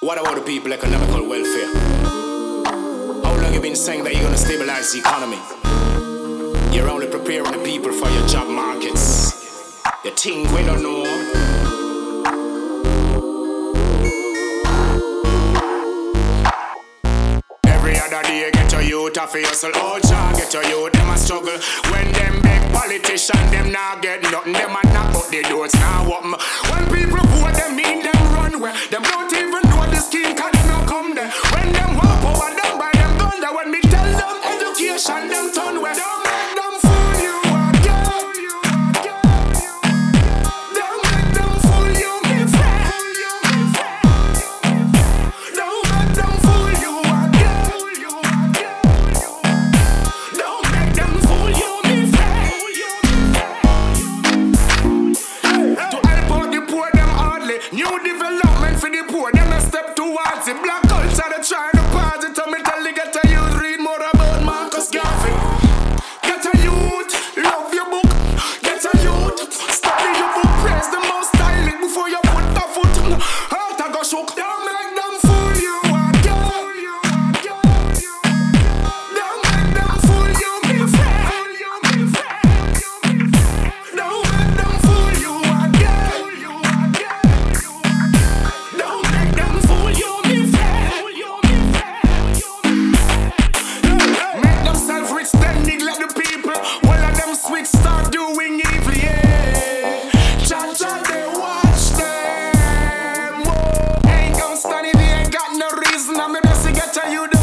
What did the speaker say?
What about the people economical welfare? How long you been saying that you're gonna stabilize the economy? You're only preparing the people for your job markets. You think we don't know? Youth off your hustle. Oh, child, get your youth, them a struggle. When them big politicians, them now get nothing. Them a knock out the doors, now open. When people vote, them mean them run where. say you